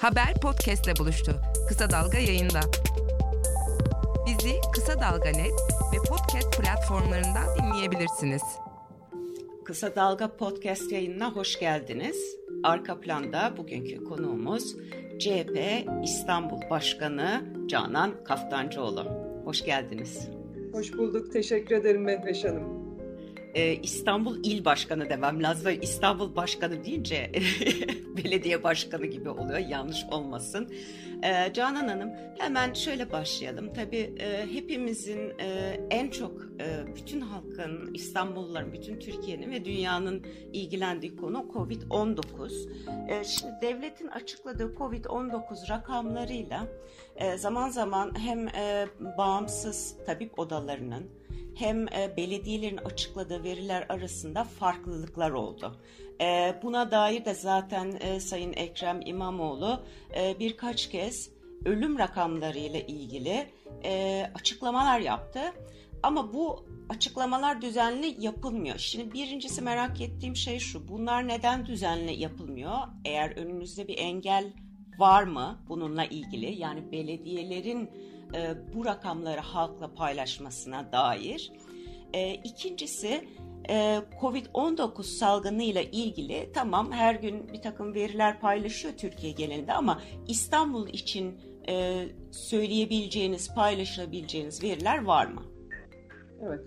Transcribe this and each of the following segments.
Haber podcastle buluştu. Kısa Dalga yayında. Bizi Kısa Dalga Net ve podcast platformlarından dinleyebilirsiniz. Kısa Dalga podcast yayınına hoş geldiniz. Arka planda bugünkü konuğumuz CHP İstanbul Başkanı Canan Kaftancıoğlu. Hoş geldiniz. Hoş bulduk. Teşekkür ederim Mehveş Hanım e, İstanbul İl Başkanı demem lazım. İstanbul Başkanı deyince belediye başkanı gibi oluyor. Yanlış olmasın. E, Canan Hanım hemen şöyle başlayalım. Tabii e, hepimizin e, en çok e, bütün halkın, İstanbulluların, bütün Türkiye'nin ve dünyanın ilgilendiği konu Covid-19. E, şimdi devletin açıkladığı Covid-19 rakamlarıyla e, zaman zaman hem e, bağımsız tabip odalarının hem e, belediyelerin açıkladığı veriler arasında farklılıklar oldu. E, buna dair de zaten e, Sayın Ekrem İmamoğlu birkaç kez ölüm rakamları ile ilgili açıklamalar yaptı. Ama bu açıklamalar düzenli yapılmıyor. Şimdi birincisi merak ettiğim şey şu. Bunlar neden düzenli yapılmıyor? Eğer önünüzde bir engel var mı bununla ilgili? Yani belediyelerin e, bu rakamları halkla paylaşmasına dair. E, ikincisi e, Covid-19 salgınıyla ilgili tamam her gün bir takım veriler paylaşıyor Türkiye genelinde ama İstanbul için e, söyleyebileceğiniz, paylaşabileceğiniz veriler var mı? Evet.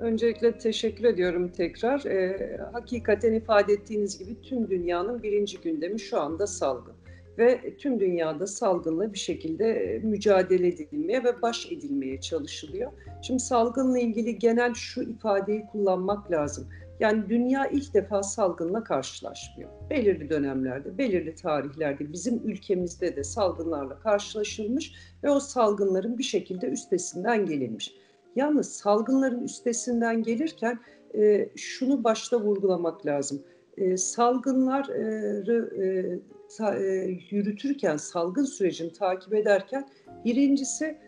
Öncelikle teşekkür ediyorum tekrar. E, hakikaten ifade ettiğiniz gibi tüm dünyanın birinci gündemi şu anda salgın ve tüm dünyada salgınla bir şekilde e, mücadele edilmeye ve baş edilmeye çalışılıyor. Şimdi salgınla ilgili genel şu ifadeyi kullanmak lazım. Yani dünya ilk defa salgınla karşılaşmıyor. Belirli dönemlerde, belirli tarihlerde bizim ülkemizde de salgınlarla karşılaşılmış ve o salgınların bir şekilde üstesinden gelinmiş. Yalnız salgınların üstesinden gelirken e, şunu başta vurgulamak lazım. E, salgınları e, yürütürken, salgın sürecini takip ederken birincisi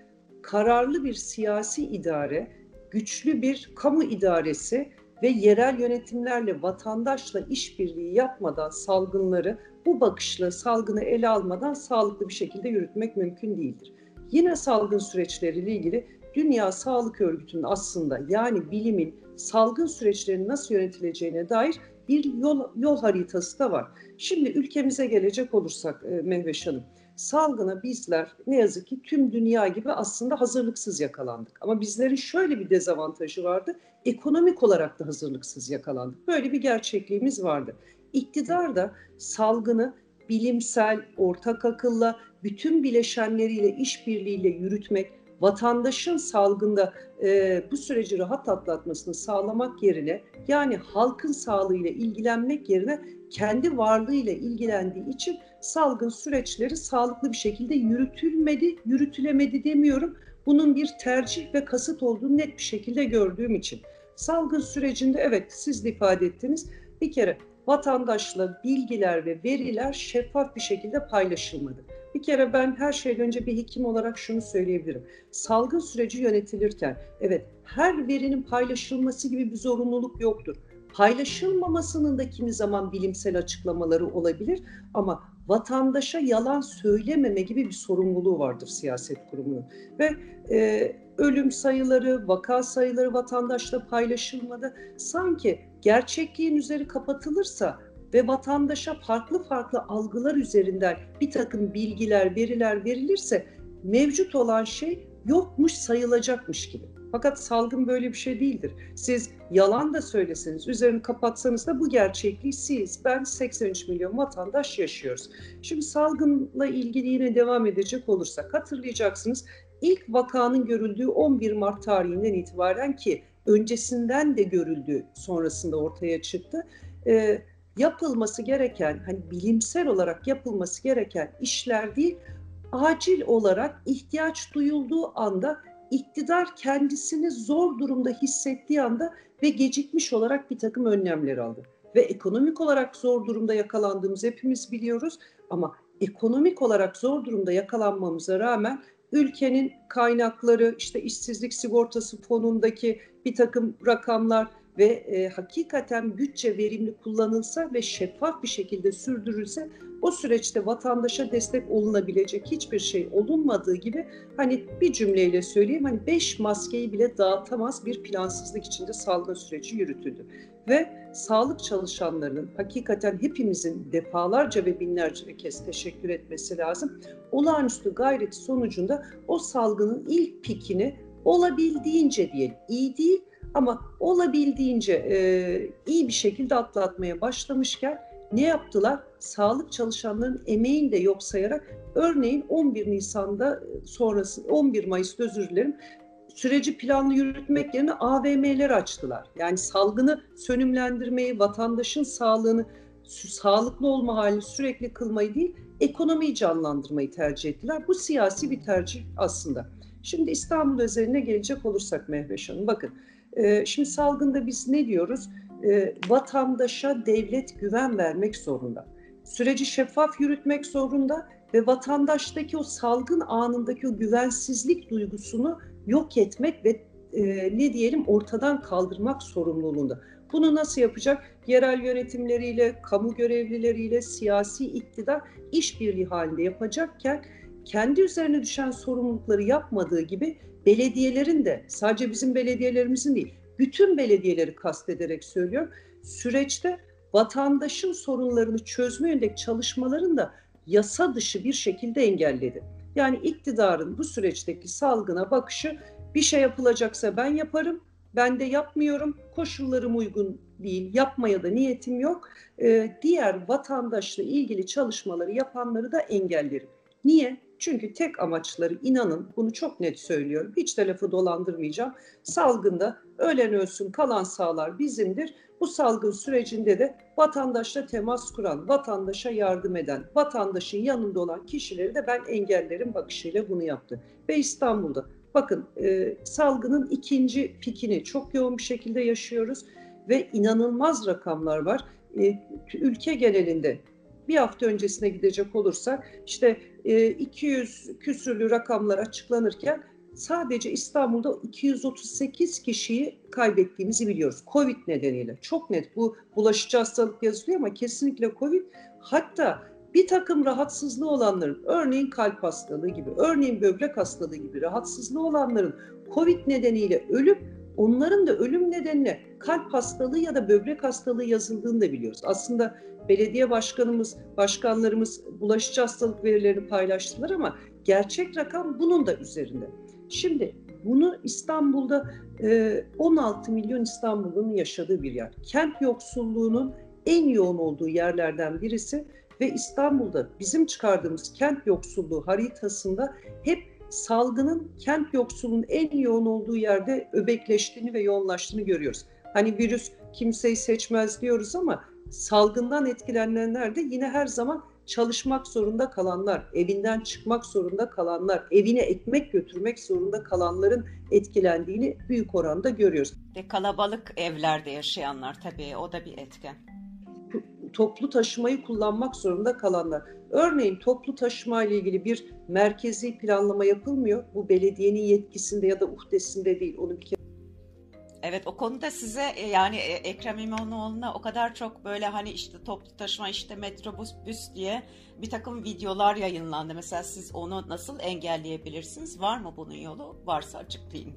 kararlı bir siyasi idare, güçlü bir kamu idaresi ve yerel yönetimlerle vatandaşla işbirliği yapmadan salgınları bu bakışla salgını ele almadan sağlıklı bir şekilde yürütmek mümkün değildir. Yine salgın süreçleriyle ilgili Dünya Sağlık Örgütü'nün aslında yani bilimin salgın süreçlerinin nasıl yönetileceğine dair bir yol, yol haritası da var. Şimdi ülkemize gelecek olursak e, Mehveş Hanım, salgına bizler ne yazık ki tüm dünya gibi aslında hazırlıksız yakalandık. Ama bizlerin şöyle bir dezavantajı vardı, ekonomik olarak da hazırlıksız yakalandık. Böyle bir gerçekliğimiz vardı. İktidar da salgını bilimsel, ortak akılla, bütün bileşenleriyle işbirliğiyle yürütmek, vatandaşın salgında e, bu süreci rahat atlatmasını sağlamak yerine yani halkın sağlığıyla ilgilenmek yerine kendi varlığıyla ilgilendiği için salgın süreçleri sağlıklı bir şekilde yürütülmedi, yürütülemedi demiyorum. Bunun bir tercih ve kasıt olduğunu net bir şekilde gördüğüm için. Salgın sürecinde evet siz de ifade ettiniz. Bir kere vatandaşla bilgiler ve veriler şeffaf bir şekilde paylaşılmadı. Bir kere ben her şeyden önce bir hekim olarak şunu söyleyebilirim. Salgın süreci yönetilirken evet her verinin paylaşılması gibi bir zorunluluk yoktur. Paylaşılmamasının da kimi zaman bilimsel açıklamaları olabilir ama vatandaşa yalan söylememe gibi bir sorumluluğu vardır siyaset kurumunun. Ve e, ölüm sayıları, vaka sayıları vatandaşla paylaşılmadı. Sanki gerçekliğin üzeri kapatılırsa ve vatandaşa farklı farklı algılar üzerinden bir takım bilgiler, veriler verilirse mevcut olan şey yokmuş sayılacakmış gibi. Fakat salgın böyle bir şey değildir. Siz yalan da söyleseniz, üzerini kapatsanız da bu gerçekliği siz, ben 83 milyon vatandaş yaşıyoruz. Şimdi salgınla ilgili yine devam edecek olursak hatırlayacaksınız ilk vakanın görüldüğü 11 Mart tarihinden itibaren ki öncesinden de görüldü sonrasında ortaya çıktı. Ee, yapılması gereken hani bilimsel olarak yapılması gereken işler değil acil olarak ihtiyaç duyulduğu anda iktidar kendisini zor durumda hissettiği anda ve gecikmiş olarak bir takım önlemler aldı. Ve ekonomik olarak zor durumda yakalandığımız hepimiz biliyoruz ama ekonomik olarak zor durumda yakalanmamıza rağmen ülkenin kaynakları işte işsizlik sigortası fonundaki bir takım rakamlar ve e, hakikaten bütçe verimli kullanılsa ve şeffaf bir şekilde sürdürülse o süreçte vatandaşa destek olunabilecek hiçbir şey olunmadığı gibi hani bir cümleyle söyleyeyim hani beş maskeyi bile dağıtamaz bir plansızlık içinde salgın süreci yürütüldü. Ve sağlık çalışanlarının hakikaten hepimizin defalarca ve binlerce kez teşekkür etmesi lazım. Olağanüstü gayreti sonucunda o salgının ilk pikini olabildiğince diyelim iyi değil ama olabildiğince e, iyi bir şekilde atlatmaya başlamışken ne yaptılar? Sağlık çalışanlarının emeğini de yok sayarak örneğin 11 Nisan'da sonrası 11 Mayıs'ta özür dilerim süreci planlı yürütmek yerine AVM'ler açtılar. Yani salgını sönümlendirmeyi, vatandaşın sağlığını sağlıklı olma halini sürekli kılmayı değil, ekonomiyi canlandırmayı tercih ettiler. Bu siyasi bir tercih aslında. Şimdi İstanbul özeline gelecek olursak Mehveş Hanım, bakın e, şimdi salgında biz ne diyoruz? E, vatandaşa devlet güven vermek zorunda. Süreci şeffaf yürütmek zorunda ve vatandaştaki o salgın anındaki o güvensizlik duygusunu yok etmek ve e, ne diyelim ortadan kaldırmak sorumluluğunda. Bunu nasıl yapacak? Yerel yönetimleriyle, kamu görevlileriyle, siyasi iktidar işbirliği halinde yapacakken kendi üzerine düşen sorumlulukları yapmadığı gibi belediyelerin de sadece bizim belediyelerimizin değil, bütün belediyeleri kastederek söylüyorum. Süreçte vatandaşın sorunlarını çözme yöndeki çalışmaların da yasa dışı bir şekilde engelledi. Yani iktidarın bu süreçteki salgına bakışı bir şey yapılacaksa ben yaparım, ben de yapmıyorum, koşullarım uygun değil, yapmaya da niyetim yok. Ee, diğer vatandaşla ilgili çalışmaları yapanları da engellerim. Niye? Çünkü tek amaçları inanın bunu çok net söylüyorum. Hiç de lafı dolandırmayacağım. Salgında ölen ölsün kalan sağlar bizimdir. Bu salgın sürecinde de vatandaşla temas kuran, vatandaşa yardım eden, vatandaşın yanında olan kişileri de ben engellerim bakışıyla bunu yaptı. Ve İstanbul'da bakın e, salgının ikinci pikini çok yoğun bir şekilde yaşıyoruz ve inanılmaz rakamlar var. E, ülke genelinde bir hafta öncesine gidecek olursak işte 200 e, küsürlü rakamlar açıklanırken sadece İstanbul'da 238 kişiyi kaybettiğimizi biliyoruz. Covid nedeniyle. Çok net bu bulaşıcı hastalık yazılıyor ama kesinlikle Covid. Hatta bir takım rahatsızlığı olanların, örneğin kalp hastalığı gibi, örneğin böbrek hastalığı gibi rahatsızlığı olanların Covid nedeniyle ölüp onların da ölüm nedenine kalp hastalığı ya da böbrek hastalığı yazıldığını da biliyoruz. Aslında belediye başkanımız, başkanlarımız bulaşıcı hastalık verilerini paylaştılar ama gerçek rakam bunun da üzerinde. Şimdi bunu İstanbul'da 16 milyon İstanbul'un yaşadığı bir yer. Kent yoksulluğunun en yoğun olduğu yerlerden birisi ve İstanbul'da bizim çıkardığımız kent yoksulluğu haritasında hep salgının kent yoksulluğunun en yoğun olduğu yerde öbekleştiğini ve yoğunlaştığını görüyoruz. Hani virüs kimseyi seçmez diyoruz ama salgından etkilenenler de yine her zaman çalışmak zorunda kalanlar, evinden çıkmak zorunda kalanlar, evine ekmek götürmek zorunda kalanların etkilendiğini büyük oranda görüyoruz. Ve kalabalık evlerde yaşayanlar tabii o da bir etken. Toplu taşımayı kullanmak zorunda kalanlar. Örneğin toplu taşıma ile ilgili bir merkezi planlama yapılmıyor. Bu belediyenin yetkisinde ya da uhdesinde değil. Onu bir kere Evet o konuda size e, yani e, Ekrem İmamoğlu'na o kadar çok böyle hani işte toplu taşıma işte metrobüs büs diye bir takım videolar yayınlandı. Mesela siz onu nasıl engelleyebilirsiniz? Var mı bunun yolu? Varsa açıklayın.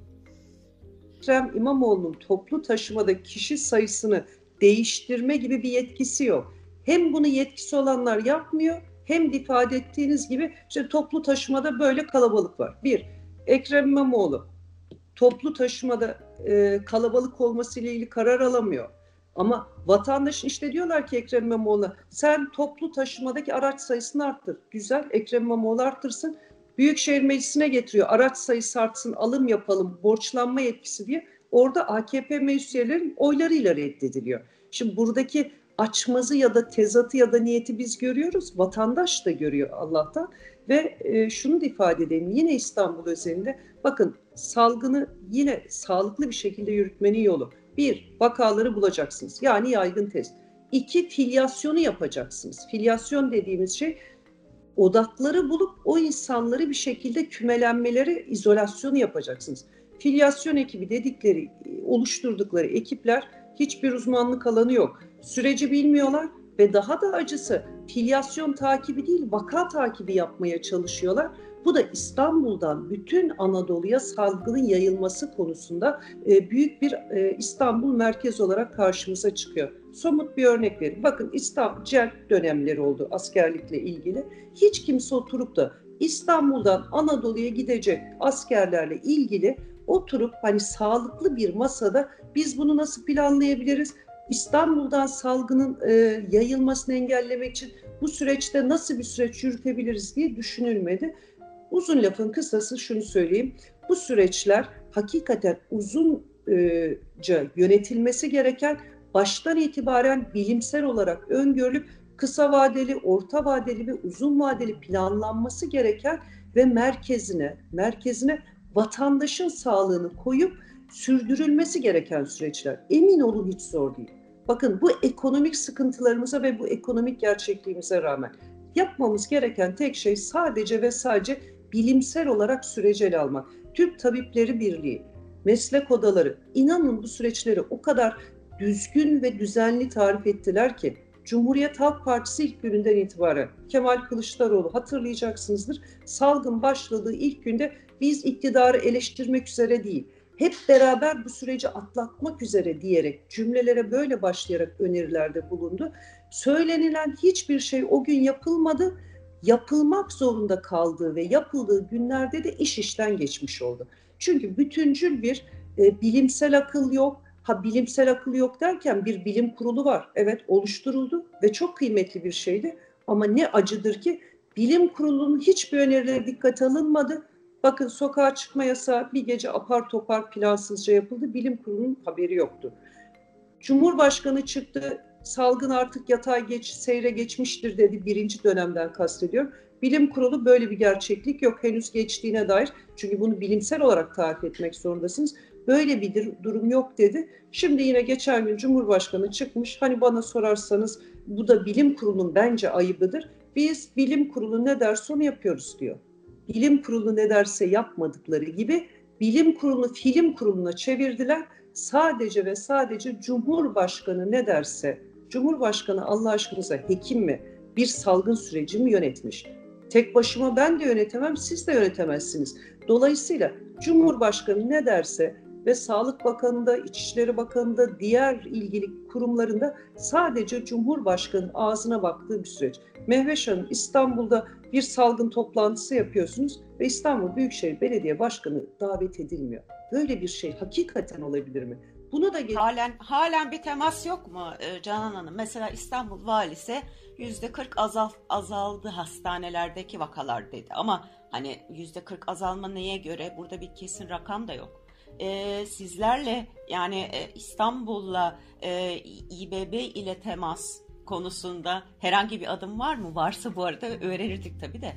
Ekrem İmamoğlu'nun toplu taşımada kişi sayısını değiştirme gibi bir yetkisi yok. Hem bunu yetkisi olanlar yapmıyor hem de ifade ettiğiniz gibi işte toplu taşımada böyle kalabalık var. Bir, Ekrem İmamoğlu toplu taşımada e, kalabalık olması ile ilgili karar alamıyor. Ama vatandaş işte diyorlar ki Ekrem İmamoğlu'na sen toplu taşımadaki araç sayısını arttır. Güzel Ekrem İmamoğlu arttırsın. Büyükşehir Meclisi'ne getiriyor. Araç sayısı artsın, alım yapalım, borçlanma yetkisi diye. Orada AKP meclis üyelerinin oylarıyla reddediliyor. Şimdi buradaki açmazı ya da tezatı ya da niyeti biz görüyoruz. Vatandaş da görüyor Allah'tan. Ve e, şunu da ifade edeyim. Yine İstanbul özelinde bakın salgını yine sağlıklı bir şekilde yürütmenin yolu. Bir, vakaları bulacaksınız. Yani yaygın test. İki, filyasyonu yapacaksınız. Filyasyon dediğimiz şey odakları bulup o insanları bir şekilde kümelenmeleri, izolasyonu yapacaksınız. Filyasyon ekibi dedikleri, oluşturdukları ekipler Hiçbir uzmanlık alanı yok. Süreci bilmiyorlar ve daha da acısı filyasyon takibi değil vaka takibi yapmaya çalışıyorlar. Bu da İstanbul'dan bütün Anadolu'ya salgının yayılması konusunda e, büyük bir e, İstanbul merkez olarak karşımıza çıkıyor. Somut bir örnek vereyim. Bakın İstanbul celp dönemleri oldu askerlikle ilgili. Hiç kimse oturup da İstanbul'dan Anadolu'ya gidecek askerlerle ilgili oturup hani sağlıklı bir masada biz bunu nasıl planlayabiliriz? İstanbul'dan salgının e, yayılmasını engellemek için bu süreçte nasıl bir süreç yürütebiliriz diye düşünülmedi. Uzun lafın kısası şunu söyleyeyim. Bu süreçler hakikaten uzunca yönetilmesi gereken baştan itibaren bilimsel olarak öngörülüp kısa vadeli, orta vadeli ve uzun vadeli planlanması gereken ve merkezine merkezine vatandaşın sağlığını koyup sürdürülmesi gereken süreçler. Emin olun hiç zor değil. Bakın bu ekonomik sıkıntılarımıza ve bu ekonomik gerçekliğimize rağmen yapmamız gereken tek şey sadece ve sadece bilimsel olarak süreci ele almak. Türk Tabipleri Birliği, meslek odaları inanın bu süreçleri o kadar düzgün ve düzenli tarif ettiler ki Cumhuriyet Halk Partisi ilk gününden itibaren Kemal Kılıçdaroğlu hatırlayacaksınızdır. Salgın başladığı ilk günde biz iktidarı eleştirmek üzere değil, hep beraber bu süreci atlatmak üzere diyerek cümlelere böyle başlayarak önerilerde bulundu. Söylenilen hiçbir şey o gün yapılmadı. Yapılmak zorunda kaldığı ve yapıldığı günlerde de iş işten geçmiş oldu. Çünkü bütüncül bir e, bilimsel akıl yok. Ha bilimsel akıl yok derken bir bilim kurulu var. Evet oluşturuldu ve çok kıymetli bir şeydi. Ama ne acıdır ki bilim kurulunun hiçbir önerileri dikkate alınmadı Bakın sokağa çıkma yasağı bir gece apar topar plansızca yapıldı. Bilim kurulunun haberi yoktu. Cumhurbaşkanı çıktı, salgın artık yatay geç, seyre geçmiştir dedi birinci dönemden kastediyor. Bilim kurulu böyle bir gerçeklik yok henüz geçtiğine dair. Çünkü bunu bilimsel olarak tarif etmek zorundasınız. Böyle bir durum yok dedi. Şimdi yine geçen gün Cumhurbaşkanı çıkmış. Hani bana sorarsanız bu da bilim kurulunun bence ayıbıdır. Biz bilim kurulu ne derse onu yapıyoruz diyor bilim kurulu ne derse yapmadıkları gibi bilim kurulu film kuruluna çevirdiler. Sadece ve sadece Cumhurbaşkanı ne derse, Cumhurbaşkanı Allah aşkınıza hekim mi, bir salgın süreci mi yönetmiş? Tek başıma ben de yönetemem, siz de yönetemezsiniz. Dolayısıyla Cumhurbaşkanı ne derse ve Sağlık Bakanı'nda, İçişleri Bakanı'nda, diğer ilgili kurumlarında sadece Cumhurbaşkanı ağzına baktığı bir süreç. Mehveş Hanım İstanbul'da bir salgın toplantısı yapıyorsunuz ve İstanbul Büyükşehir Belediye Başkanı davet edilmiyor. Böyle bir şey hakikaten olabilir mi? Bunu da halen halen bir temas yok mu e, Canan Hanım? Mesela İstanbul valisi yüzde 40 azal, azaldı hastanelerdeki vakalar dedi. Ama hani yüzde 40 azalma neye göre? Burada bir kesin rakam da yok. Ee, sizlerle yani e, İstanbul'la e, İBB ile temas konusunda herhangi bir adım var mı? Varsa bu arada öğrenirdik tabii de.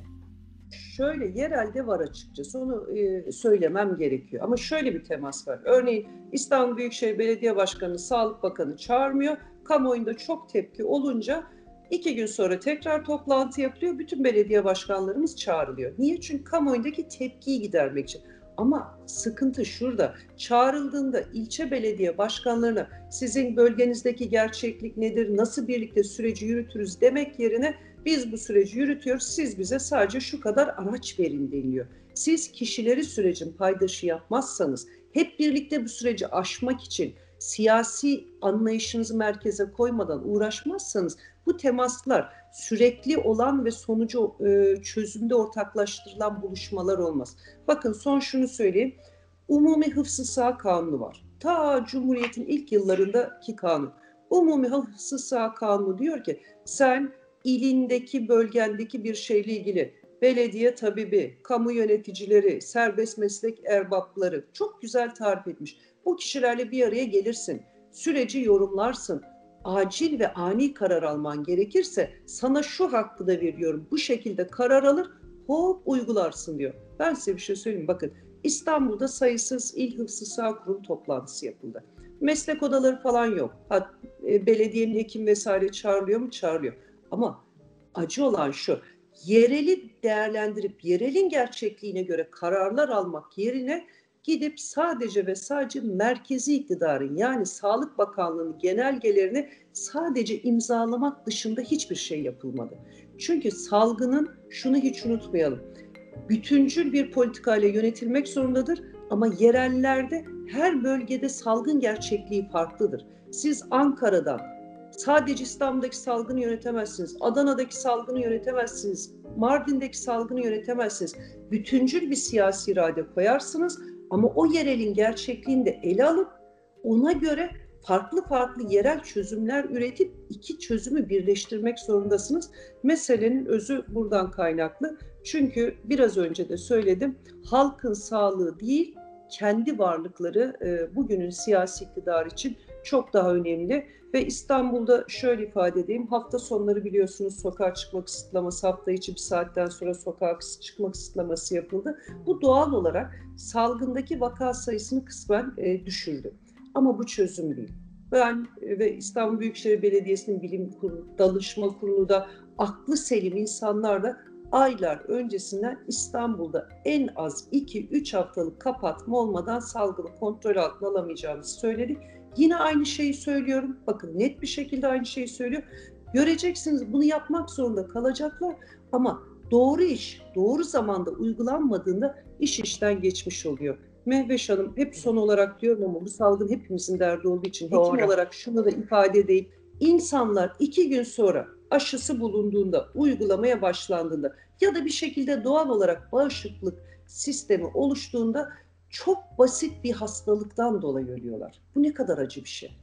Şöyle yerelde var açıkçası onu e, söylemem gerekiyor. Ama şöyle bir temas var. Örneğin İstanbul Büyükşehir Belediye Başkanı, Sağlık Bakanı çağırmıyor. Kamuoyunda çok tepki olunca iki gün sonra tekrar toplantı yapılıyor. Bütün belediye başkanlarımız çağrılıyor. Niye? Çünkü kamuoyundaki tepkiyi gidermek için. Ama sıkıntı şurada. Çağrıldığında ilçe belediye başkanlarına sizin bölgenizdeki gerçeklik nedir, nasıl birlikte süreci yürütürüz demek yerine biz bu süreci yürütüyoruz, siz bize sadece şu kadar araç verin deniliyor. Siz kişileri sürecin paydaşı yapmazsanız, hep birlikte bu süreci aşmak için siyasi anlayışınızı merkeze koymadan uğraşmazsanız bu temaslar sürekli olan ve sonucu e, çözümde ortaklaştırılan buluşmalar olmaz. Bakın son şunu söyleyeyim. Umumi Hıfzı Sağ Kanunu var. Ta Cumhuriyet'in ilk yıllarındaki kanun. Umumi Hıfzı Sağ Kanunu diyor ki sen ilindeki, bölgendeki bir şeyle ilgili belediye tabibi, kamu yöneticileri, serbest meslek erbapları çok güzel tarif etmiş. Bu kişilerle bir araya gelirsin, süreci yorumlarsın, acil ve ani karar alman gerekirse sana şu hakkı da veriyorum. Bu şekilde karar alır, hop uygularsın diyor. Ben size bir şey söyleyeyim. Bakın İstanbul'da sayısız il hıfzı sağ kurulu toplantısı yapıldı. Meslek odaları falan yok. Ha, e, belediyenin hekim vesaire çağrılıyor mu? Çağrılıyor. Ama acı olan şu. Yereli değerlendirip yerelin gerçekliğine göre kararlar almak yerine gidip sadece ve sadece merkezi iktidarın yani Sağlık Bakanlığı'nın genelgelerini sadece imzalamak dışında hiçbir şey yapılmadı. Çünkü salgının şunu hiç unutmayalım. Bütüncül bir politikayla yönetilmek zorundadır ama yerellerde her bölgede salgın gerçekliği farklıdır. Siz Ankara'dan sadece İstanbul'daki salgını yönetemezsiniz. Adana'daki salgını yönetemezsiniz. Mardin'deki salgını yönetemezsiniz. Bütüncül bir siyasi irade koyarsınız ama o yerelin gerçekliğini de ele alıp ona göre farklı farklı yerel çözümler üretip iki çözümü birleştirmek zorundasınız. Meselenin özü buradan kaynaklı. Çünkü biraz önce de söyledim, halkın sağlığı değil, kendi varlıkları e, bugünün siyasi iktidar için çok daha önemli. Ve İstanbul'da şöyle ifade edeyim, hafta sonları biliyorsunuz sokağa çıkma kısıtlaması, hafta içi bir saatten sonra sokağa çıkma kısıtlaması yapıldı. Bu doğal olarak salgındaki vaka sayısını kısmen e, düşürdü. Ama bu çözüm değil. Ben e, ve İstanbul Büyükşehir Belediyesi'nin bilim kurulu, danışma kurulu da aklı selim insanlar da aylar öncesinden İstanbul'da en az 2-3 haftalık kapatma olmadan salgını kontrol altına alamayacağımızı söyledik. Yine aynı şeyi söylüyorum. Bakın net bir şekilde aynı şeyi söylüyor. Göreceksiniz bunu yapmak zorunda kalacaklar ama doğru iş doğru zamanda uygulanmadığında iş işten geçmiş oluyor. Mehveş Hanım hep son olarak diyorum ama bu salgın hepimizin derdi olduğu için Doğru. hekim olarak şunu da ifade edeyim. İnsanlar iki gün sonra aşısı bulunduğunda, uygulamaya başlandığında ya da bir şekilde doğal olarak bağışıklık sistemi oluştuğunda çok basit bir hastalıktan dolayı ölüyorlar. Bu ne kadar acı bir şey.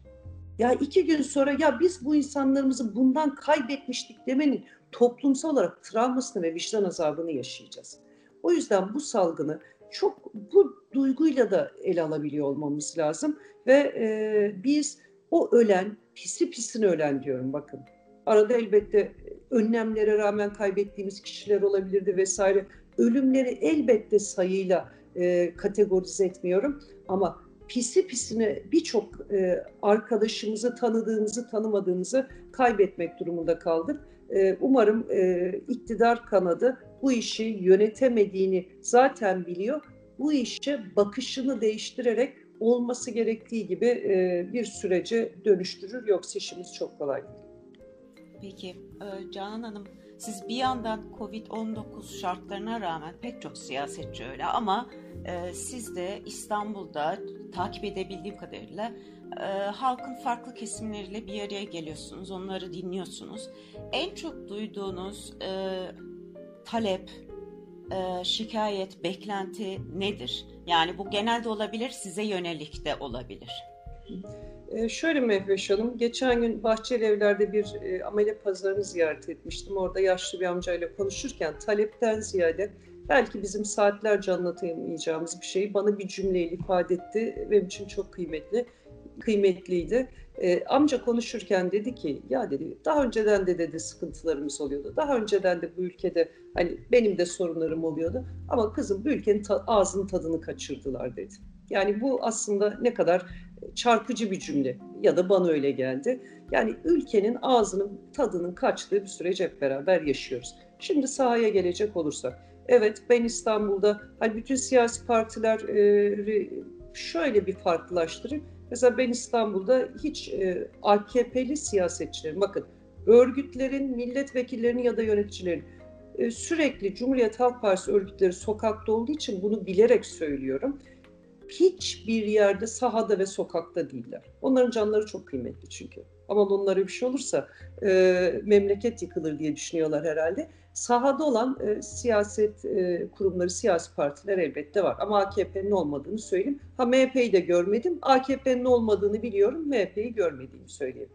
Ya iki gün sonra ya biz bu insanlarımızı bundan kaybetmiştik demenin toplumsal olarak travmasını ve vicdan azabını yaşayacağız. O yüzden bu salgını çok bu duyguyla da ele alabiliyor olmamız lazım ve e, biz o ölen, pisi pisine ölen diyorum bakın. Arada elbette önlemlere rağmen kaybettiğimiz kişiler olabilirdi vesaire. Ölümleri elbette sayıyla e, kategorize etmiyorum ama pisi pisine birçok e, arkadaşımızı tanıdığımızı tanımadığımızı kaybetmek durumunda kaldık. E, umarım e, iktidar kanadı bu işi yönetemediğini zaten biliyor. Bu işe bakışını değiştirerek olması gerektiği gibi e, bir sürece dönüştürür. Yoksa işimiz çok kolay değil. Peki e, Canan Hanım siz bir yandan Covid-19 şartlarına rağmen pek çok siyasetçi öyle ama e, siz de İstanbul'da takip edebildiğim kadarıyla e, halkın farklı kesimleriyle bir araya geliyorsunuz, onları dinliyorsunuz. En çok duyduğunuz e, talep, e, şikayet, beklenti nedir? Yani bu genelde olabilir, size yönelik de olabilir. Ee, şöyle Mehveş Hanım, geçen gün Bahçeli Evler'de bir e, amele pazarını ziyaret etmiştim. Orada yaşlı bir amcayla konuşurken talepten ziyade belki bizim saatlerce anlatamayacağımız bir şeyi bana bir cümleyle ifade etti. Benim için çok kıymetli, kıymetliydi. E, amca konuşurken dedi ki ya dedi daha önceden de dedi sıkıntılarımız oluyordu. Daha önceden de bu ülkede hani benim de sorunlarım oluyordu. Ama kızım bu ülkenin ta- ağzının tadını kaçırdılar dedi. Yani bu aslında ne kadar çarpıcı bir cümle ya da bana öyle geldi. Yani ülkenin ağzının tadının kaçtığı bir süreci hep beraber yaşıyoruz. Şimdi sahaya gelecek olursak. Evet ben İstanbul'da hani bütün siyasi partiler şöyle bir farklılaştırayım. Mesela ben İstanbul'da hiç e, AKP'li siyasetçilerin, bakın örgütlerin, milletvekillerinin ya da yöneticilerin e, sürekli Cumhuriyet Halk Partisi örgütleri sokakta olduğu için bunu bilerek söylüyorum hiçbir yerde sahada ve sokakta değiller. Onların canları çok kıymetli çünkü. Ama onlara bir şey olursa e, memleket yıkılır diye düşünüyorlar herhalde. Sahada olan e, siyaset e, kurumları, siyasi partiler elbette var. Ama AKP'nin olmadığını söyleyeyim. Ha MHP'yi de görmedim. AKP'nin olmadığını biliyorum. MHP'yi görmediğimi söyleyeyim.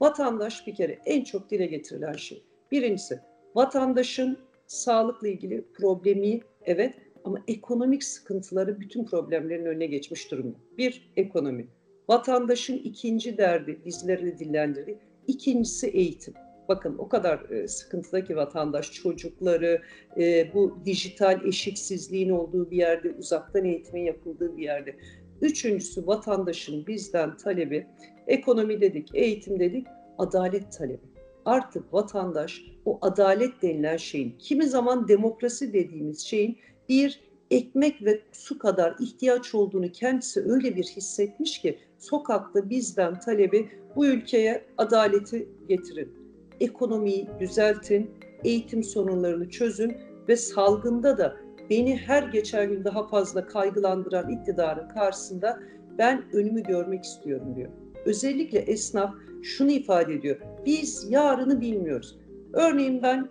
Vatandaş bir kere en çok dile getirilen şey. Birincisi vatandaşın sağlıkla ilgili problemi evet ama ekonomik sıkıntıları bütün problemlerin önüne geçmiş durumda. Bir, ekonomi. Vatandaşın ikinci derdi, bizleri dillendirdi. İkincisi eğitim. Bakın o kadar e, sıkıntıda ki vatandaş çocukları e, bu dijital eşitsizliğin olduğu bir yerde, uzaktan eğitimin yapıldığı bir yerde. Üçüncüsü vatandaşın bizden talebi, ekonomi dedik, eğitim dedik, adalet talebi. Artık vatandaş o adalet denilen şeyin, kimi zaman demokrasi dediğimiz şeyin bir ekmek ve su kadar ihtiyaç olduğunu kendisi öyle bir hissetmiş ki sokakta bizden talebi bu ülkeye adaleti getirin. Ekonomiyi düzeltin, eğitim sorunlarını çözün ve salgında da beni her geçen gün daha fazla kaygılandıran iktidarın karşısında ben önümü görmek istiyorum diyor. Özellikle esnaf şunu ifade ediyor. Biz yarını bilmiyoruz. Örneğin ben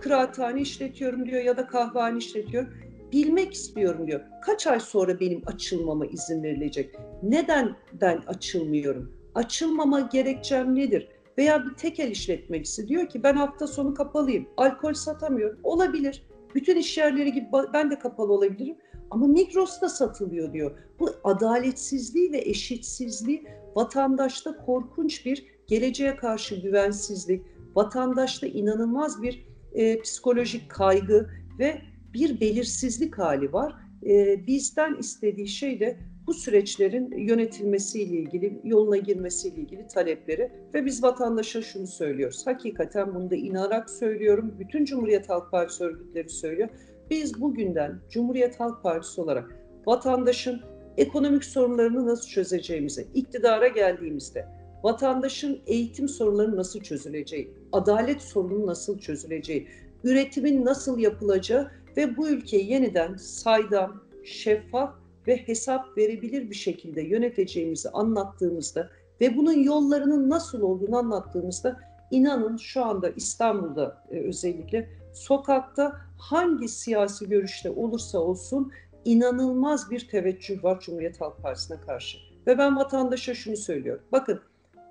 kıraathane işletiyorum diyor ya da kahvehane işletiyor. Bilmek istiyorum diyor. Kaç ay sonra benim açılmama izin verilecek? Neden ben açılmıyorum? Açılmama gerekçem nedir? Veya bir tekel işletmecisi diyor ki ben hafta sonu kapalıyım. Alkol satamıyorum. Olabilir. Bütün iş yerleri gibi ben de kapalı olabilirim. Ama Migros'ta satılıyor diyor. Bu adaletsizliği ve eşitsizliği vatandaşta korkunç bir geleceğe karşı güvensizlik, vatandaşta inanılmaz bir e, psikolojik kaygı ve bir belirsizlik hali var. E, bizden istediği şey de bu süreçlerin yönetilmesiyle ilgili, yoluna girmesiyle ilgili talepleri ve biz vatandaşa şunu söylüyoruz. Hakikaten bunu da inanarak söylüyorum. Bütün Cumhuriyet Halk Partisi örgütleri söylüyor. Biz bugünden Cumhuriyet Halk Partisi olarak vatandaşın ekonomik sorunlarını nasıl çözeceğimize, iktidara geldiğimizde vatandaşın eğitim sorunları nasıl çözüleceği, adalet sorunu nasıl çözüleceği, üretimin nasıl yapılacağı ve bu ülkeyi yeniden saydam, şeffaf ve hesap verebilir bir şekilde yöneteceğimizi anlattığımızda ve bunun yollarının nasıl olduğunu anlattığımızda inanın şu anda İstanbul'da e, özellikle sokakta hangi siyasi görüşte olursa olsun inanılmaz bir teveccüh var Cumhuriyet Halk Partisi'ne karşı. Ve ben vatandaşa şunu söylüyorum. Bakın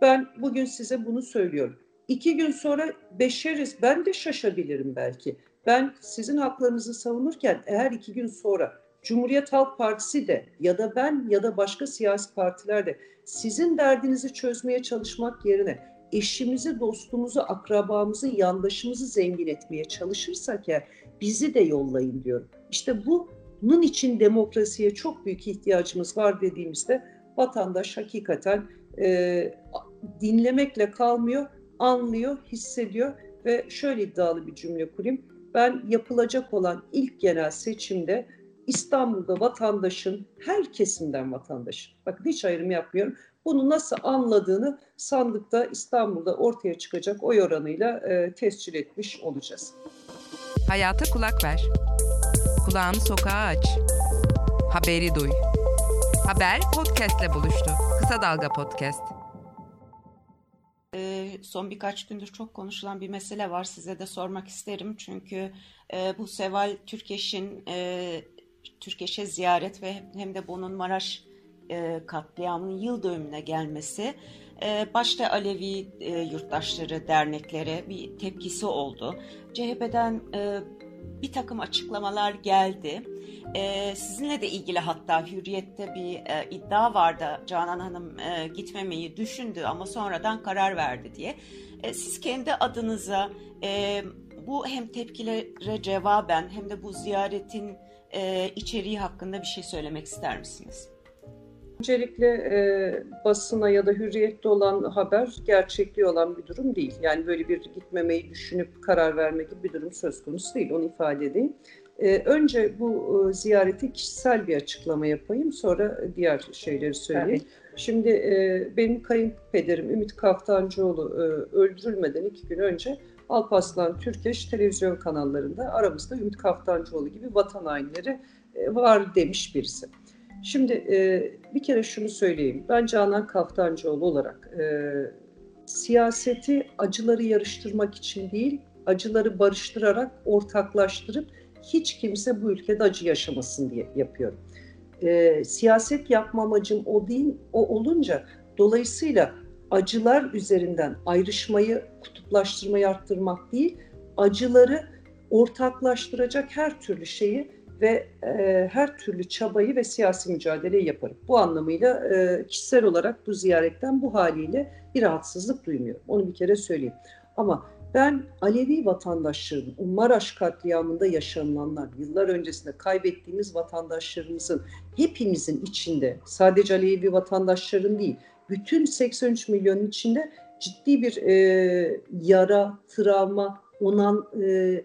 ben bugün size bunu söylüyorum. İki gün sonra beşeriz. Ben de şaşabilirim belki. Ben sizin haklarınızı savunurken eğer iki gün sonra Cumhuriyet Halk Partisi de ya da ben ya da başka siyasi partiler de sizin derdinizi çözmeye çalışmak yerine eşimizi, dostumuzu, akrabamızı, yandaşımızı zengin etmeye çalışırsak ya bizi de yollayın diyorum. İşte bunun için demokrasiye çok büyük ihtiyacımız var dediğimizde vatandaş hakikaten e, dinlemekle kalmıyor, anlıyor, hissediyor ve şöyle iddialı bir cümle kurayım. Ben yapılacak olan ilk genel seçimde İstanbul'da vatandaşın, her kesimden vatandaşın, bakın hiç ayrım yapmıyorum, bunu nasıl anladığını sandıkta İstanbul'da ortaya çıkacak oy oranıyla e, tescil etmiş olacağız. Hayata kulak ver. Kulağını sokağa aç. Haberi duy. Haber podcastle buluştu. Kısa Dalga Podcast. Ee, son birkaç gündür çok konuşulan bir mesele var. Size de sormak isterim. Çünkü e, bu Seval Türkeş'in e, Türkeş'e ziyaret ve hem de bunun Maraş e, katliamının yıl dönümüne gelmesi e, başta Alevi e, yurttaşları derneklere bir tepkisi oldu. CHP'den e, bir takım açıklamalar geldi. E, sizinle de ilgili hatta Hürriyet'te bir e, iddia vardı. Canan Hanım e, gitmemeyi düşündü ama sonradan karar verdi diye. E, siz kendi adınıza e, bu hem tepkilere cevaben hem de bu ziyaretin e, içeriği hakkında bir şey söylemek ister misiniz? Öncelikle e, basına ya da hürriyette olan haber gerçekliği olan bir durum değil. Yani böyle bir gitmemeyi düşünüp karar verme gibi bir durum söz konusu değil. Onu ifade edeyim. E, önce bu e, ziyareti kişisel bir açıklama yapayım. Sonra diğer şeyleri söyleyeyim. Evet. Şimdi e, benim kayınpederim Ümit Kaftancıoğlu e, öldürülmeden iki gün önce Alparslan Türkeş televizyon kanallarında aramızda Ümit Kaftancıoğlu gibi vatan hainleri e, var demiş birisi. Şimdi e, bir kere şunu söyleyeyim. Ben Canan Kaftancıoğlu olarak e, siyaseti acıları yarıştırmak için değil, acıları barıştırarak, ortaklaştırıp hiç kimse bu ülkede acı yaşamasın diye yapıyorum. E, siyaset yapma amacım o değil, o olunca dolayısıyla acılar üzerinden ayrışmayı, kutuplaştırmayı arttırmak değil, acıları ortaklaştıracak her türlü şeyi ve e, her türlü çabayı ve siyasi mücadeleyi yaparım. Bu anlamıyla e, kişisel olarak bu ziyaretten bu haliyle bir rahatsızlık duymuyorum. Onu bir kere söyleyeyim. Ama ben Alevi vatandaşların, Maraş katliamında yaşanılanlar, yıllar öncesinde kaybettiğimiz vatandaşlarımızın hepimizin içinde, sadece Alevi vatandaşların değil, bütün 83 milyonun içinde ciddi bir e, yara, travma, onan, e,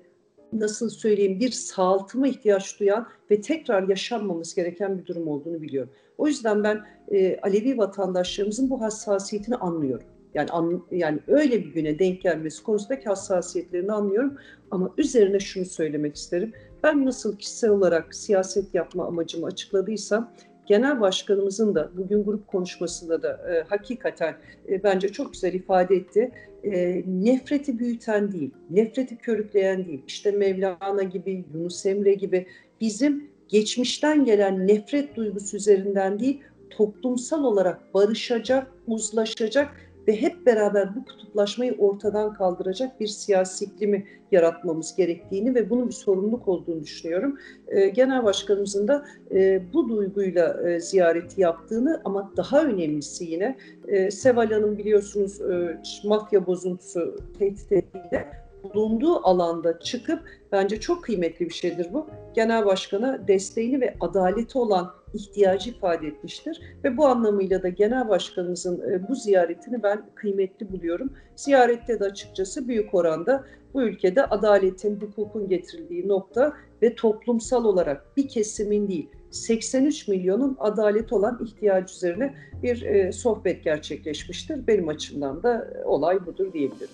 nasıl söyleyeyim bir sağaltıma ihtiyaç duyan ve tekrar yaşanmamız gereken bir durum olduğunu biliyorum. O yüzden ben e, Alevi vatandaşlarımızın bu hassasiyetini anlıyorum. Yani an, yani öyle bir güne denk gelmesi konusundaki hassasiyetlerini anlıyorum ama üzerine şunu söylemek isterim. Ben nasıl kişisel olarak siyaset yapma amacımı açıkladıysam Genel Başkanımızın da bugün grup konuşmasında da e, hakikaten e, bence çok güzel ifade etti. E, nefreti büyüten değil, nefreti körükleyen değil. İşte Mevlana gibi, Yunus Emre gibi bizim geçmişten gelen nefret duygusu üzerinden değil, toplumsal olarak barışacak, uzlaşacak ve hep beraber bu kutuplaşmayı ortadan kaldıracak bir siyasi iklimi yaratmamız gerektiğini ve bunun bir sorumluluk olduğunu düşünüyorum. E, Genel Başkanımızın da e, bu duyguyla e, ziyareti yaptığını ama daha önemlisi yine e, Seval Hanım biliyorsunuz e, mafya bozuntusu tehdit ettiğinde bulunduğu alanda çıkıp bence çok kıymetli bir şeydir bu. Genel başkana desteğini ve adaleti olan ihtiyacı ifade etmiştir. Ve bu anlamıyla da genel başkanımızın e, bu ziyaretini ben kıymetli buluyorum. Ziyarette de açıkçası büyük oranda bu ülkede adaletin, hukukun getirildiği nokta ve toplumsal olarak bir kesimin değil, 83 milyonun adalet olan ihtiyacı üzerine bir e, sohbet gerçekleşmiştir. Benim açımdan da olay budur diyebilirim.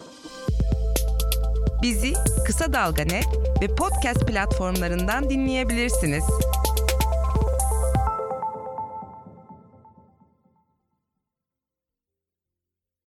Bizi Kısa Dalga Net ve podcast platformlarından dinleyebilirsiniz.